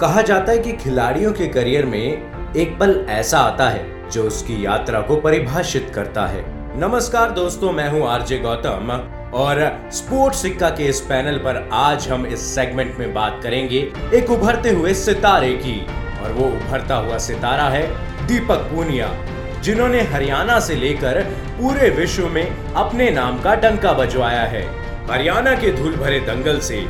कहा जाता है कि खिलाड़ियों के करियर में एक पल ऐसा आता है जो उसकी यात्रा को परिभाषित करता है। नमस्कार दोस्तों, मैं हूँ आरजे गौतम और स्पोर्ट्स सिक्का के इस पैनल पर आज हम इस सेगमेंट में बात करेंगे एक उभरते हुए सितारे की। और वो उभरता हुआ सितारा है दीपक पूनिया, जिन्होंने हरियाणा से लेकर पूरे विश्व में अपने नाम का डंका बजवाया है। हरियाणा के धूल भरे दंगल से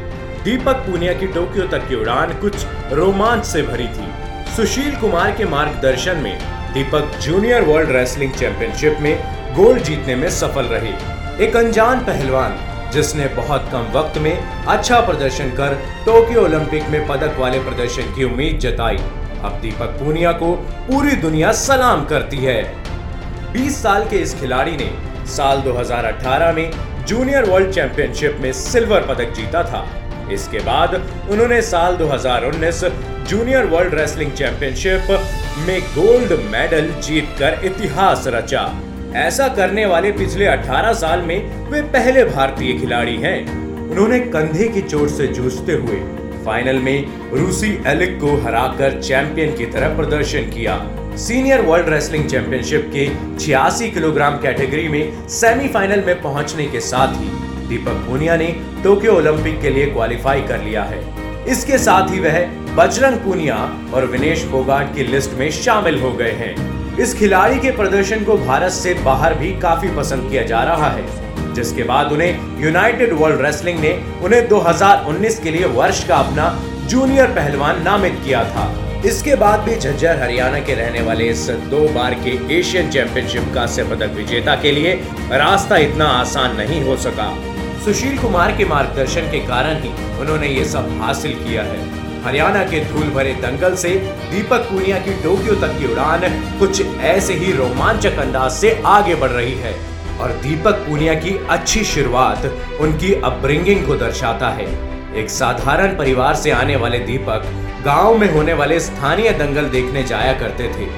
दीपक पूनिया की टोक्यो तक की उड़ान कुछ रोमांच से भरी थी। सुशील कुमार के मार्गदर्शन में Deepak junior world wrestling championship में गोल्ड जीतने में सफल रहे। एक अनजान पहलवान, जिसने बहुत कम वक्त में अच्छा प्रदर्शन कर टोक्यो ओलंपिक में पदक वाले प्रदर्शन की उम्मीद जताई। अब दीपक पूनिया को पूरी दुनिया सलाम करती है। 20 साल के इस खिलाड़ी ने साल 2018 में जूनियर वर्ल्ड चैंपियनशिप में सिल्वर पदक जीता था। इसके बाद उन्होंने साल 2019 जूनियर वर्ल्ड रेसलिंग चैंपियनशिप में गोल्ड मेडल जीतकर इतिहास रचा। ऐसा करने वाले पिछले 18 साल में वे पहले भारतीय खिलाड़ी हैं। उन्होंने कंधे की चोट से जूझते हुए फाइनल में रूसी एलिक को हराकर चैंपियन की तरह प्रदर्शन किया। सीनियर वर्ल्ड रेसलिंग चैंपियनशिप के छियासी किलोग्राम कैटेगरी में सेमीफाइनल में पहुँचने के साथ ही दीपक पूनिया ने टोक्यो ओलंपिक के लिए क्वालिफाई कर लिया है। इसके साथ ही वह बजरंग पूनिया और विनेश फोगाट की लिस्ट में शामिल हो गए हैं। इस खिलाड़ी के प्रदर्शन को भारत से बाहर भी काफ़ी पसंद किया जा रहा है, जिसके बाद उन्हें यूनाइटेड वर्ल्ड रेसलिंग ने उन्हें 2019 के लिए वर्ष का अपना जूनियर पहलवान नामित किया था। इसके बाद भी झज्जर हरियाणा के रहने वाले इस दो बार के एशियन चैंपियनशिप का से पदक विजेता के लिए रास्ता इतना आसान नहीं हो सका। सुशील कुमार के मार्गदर्शन के कारण ही उन्होंने ये सब हासिल किया है। हरियाणा के धूल भरे दंगल से दीपक पूनिया की टोक्यो तक की उड़ान कुछ ऐसे ही रोमांचक अंदाज से आगे बढ़ रही है और दीपक पूनिया की अच्छी शुरुआत उनकी अपब्रिंगिंग को दर्शाता है। एक साधारण परिवार से आने वाले दीपक गाँव में होने वाले स्थानीय दंगल देखने जाया करते थे।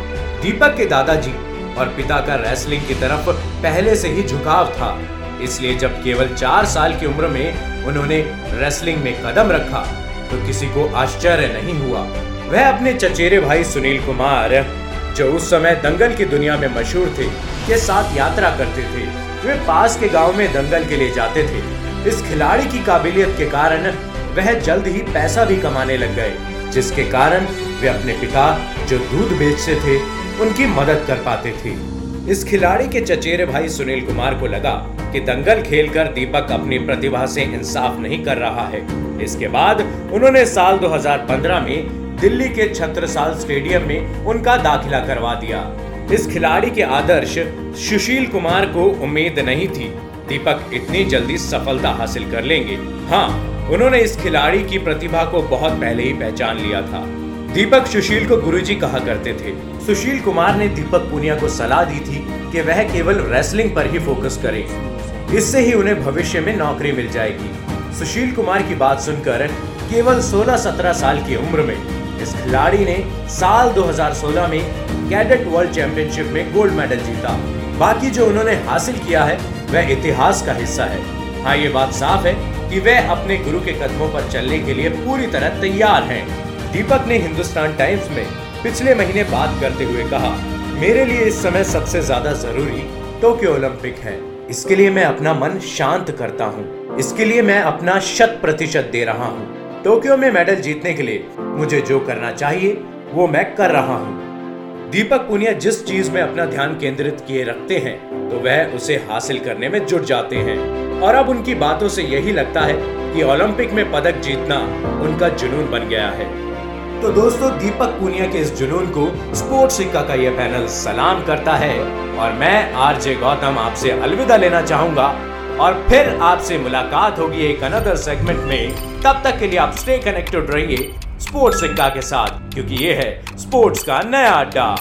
दीपक के दादाजी और पिता का रेसलिंग की तरफ़ पहले से ही झुकाव था। इसलिए जब केवल चार साल की उम्र में उन्होंने रेसलिंग में कदम रखा तो किसी को आश्चर्य नहीं हुआ। वह अपने चचेरे भाई सुनील कुमार, जो उस समय दंगल की दुनिया में मशहूर थे, के साथ यात्रा करते थे। वे पास के गाँव में दंगल के लिए जाते थे। इस खिलाड़ी की काबिलियत के कारण वह जल्द ही पैसा भी कमाने लग गए, जिसके कारण वे अपने पिता, जो दूध बेचते थे, उनकी मदद कर पाते थे। इस खिलाड़ी के चचेरे भाई सुनील कुमार को लगा कि दंगल खेलकर दीपक अपनी प्रतिभा से इंसाफ नहीं कर रहा है। इसके बाद उन्होंने साल 2015 में दिल्ली के छत्रसाल स्टेडियम में उनका दाखिला करवा दिया। इस खिलाड़ी के आदर्श सुशील कुमार को उम्मीद नहीं थी। दीपक इतनी जल्दी सफलता हासिल कर लेंगे। हाँ उन्होंने इस खिलाड़ी की प्रतिभा को बहुत पहले ही पहचान लिया था। दीपक सुशील को गुरुजी कहा करते थे। सुशील कुमार ने दीपक पुनिया को सलाह दी थी कि वह केवल रेसलिंग पर ही फोकस करे। इससे ही उन्हें भविष्य में नौकरी मिल जाएगी। सुशील कुमार की बात सुनकर केवल 16-17 साल की उम्र में इस खिलाड़ी ने साल 2016 में कैडेट वर्ल्ड चैंपियनशिप में गोल्ड मेडल जीता। बाकी जो उन्होंने हासिल किया है, वह इतिहास का हिस्सा है। हाँ ये बात साफ़ है कि वह अपने गुरु के कदमों पर चलने के लिए पूरी तरह तैयार हैं। दीपक ने हिंदुस्तान टाइम्स में पिछले महीने बात करते हुए कहा, मेरे लिए इस समय सबसे ज़्यादा ज़रूरी टोक्यो ओलंपिक है। इसके लिए मैं अपना मन शांत करता हूँ। इसके लिए मैं अपना शत प्रतिशत दे रहा हूँ। टोक्यो में मेडल जीतने के लिए मुझे जो करना चाहिए, वो मैं कर रहा हूँ। दीपक पुनिया जिस चीज़ में अपना ध्यान केंद्रित किए रखते हैं तो वह उसे हासिल करने में जुट जाते हैं। और अब उनकी बातों से यही लगता है कि ओलंपिक में पदक जीतना उनका जुनून बन गया है। तो दोस्तों, दीपक पुनिया के इस जुनून को स्पोर्ट्स सिक्का का यह पैनल सलाम करता है। और मैं आरजे गौतम आपसे अलविदा लेना चाहूँगा। और फिर आपसे मुलाकात होगी एक अनदर सेगमेंट में। तब तक के लिए आप स्टे कनेक्टेड रहिए स्पोर्ट्स सिक्का के साथ, क्योंकि ये है स्पोर्ट्स का नया अड्डा।